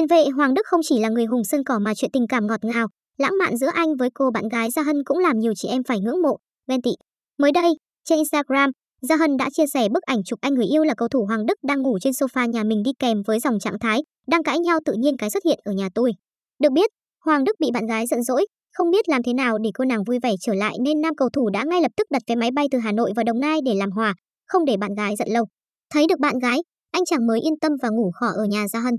Tiền vệ Hoàng Đức không chỉ là người hùng sân cỏ mà chuyện tình cảm ngọt ngào, lãng mạn giữa anh với cô bạn gái Gia Hân cũng làm nhiều chị em phải ngưỡng mộ, ghen tị. Mới đây, trên Instagram, Gia Hân đã chia sẻ bức ảnh chụp anh người yêu là cầu thủ Hoàng Đức đang ngủ trên sofa nhà mình đi kèm với dòng trạng thái, đang cãi nhau tự nhiên cái xuất hiện ở nhà tôi. Được biết, Hoàng Đức bị bạn gái giận dỗi, không biết làm thế nào để cô nàng vui vẻ trở lại nên nam cầu thủ đã ngay lập tức đặt vé máy bay từ Hà Nội vào Đồng Nai để làm hòa, không để bạn gái giận lâu. Thấy được bạn gái, anh chàng mới yên tâm và ngủ khỏ ở nhà Gia Hân.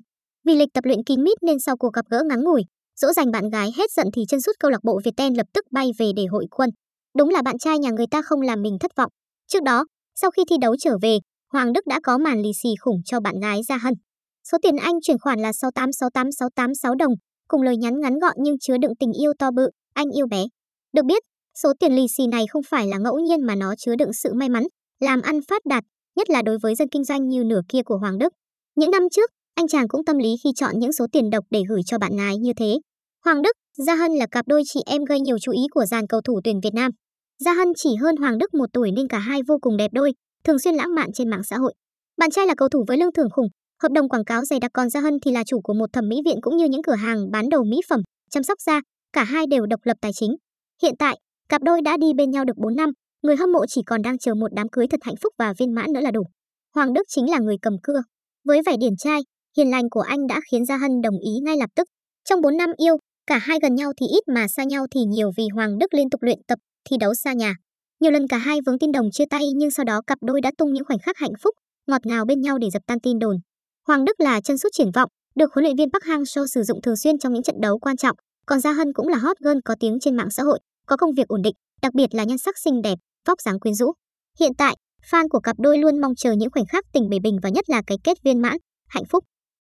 Vì lịch tập luyện kín mít nên sau cuộc gặp gỡ ngắn ngủi, dỗ dành bạn gái hết giận thì chân sút câu lạc bộ Viettel lập tức bay về để hội quân. Đúng là bạn trai nhà người ta không làm mình thất vọng. Trước đó, sau khi thi đấu trở về, Hoàng Đức đã có màn lì xì khủng cho bạn gái Gia Hân. Số tiền anh chuyển khoản là 6868686 đồng, cùng lời nhắn ngắn gọn nhưng chứa đựng tình yêu to bự, anh yêu bé. Được biết, số tiền lì xì này không phải là ngẫu nhiên mà nó chứa đựng sự may mắn, làm ăn phát đạt, nhất là đối với dân kinh doanh như nửa kia của Hoàng Đức. Những năm trước, anh chàng cũng tâm lý khi chọn những số tiền độc để gửi cho bạn gái như thế. Hoàng Đức, Gia Hân là cặp đôi chị em gây nhiều chú ý của dàn cầu thủ tuyển Việt Nam. Gia Hân chỉ hơn Hoàng Đức một tuổi nên cả hai vô cùng đẹp đôi, thường xuyên lãng mạn trên mạng xã hội. Bạn trai là cầu thủ với lương thưởng khủng, hợp đồng quảng cáo dày đặc còn Gia Hân thì là chủ của một thẩm mỹ viện cũng như những cửa hàng bán đồ mỹ phẩm, chăm sóc da, cả hai đều độc lập tài chính. Hiện tại, cặp đôi đã đi bên nhau được 4 năm, người hâm mộ chỉ còn đang chờ một đám cưới thật hạnh phúc và viên mãn nữa là đủ. Hoàng Đức chính là người cầm cưa. Với vẻ điển trai, hiền lành của anh đã khiến Gia Hân đồng ý ngay lập tức. Trong 4 năm yêu, cả hai gần nhau thì ít mà xa nhau thì nhiều vì Hoàng Đức liên tục luyện tập, thi đấu xa nhà. Nhiều lần cả hai vướng tin đồng chia tay nhưng sau đó cặp đôi đã tung những khoảnh khắc hạnh phúc, ngọt ngào bên nhau để dập tan tin đồn. Hoàng Đức là chân sút triển vọng, được huấn luyện viên Park Hang-seo sử dụng thường xuyên trong những trận đấu quan trọng, còn Gia Hân cũng là hot girl có tiếng trên mạng xã hội, có công việc ổn định, đặc biệt là nhan sắc xinh đẹp, vóc dáng quyến rũ. Hiện tại, fan của cặp đôi luôn mong chờ những khoảnh khắc tình bề bình và nhất là cái kết viên mãn, hạnh phúc.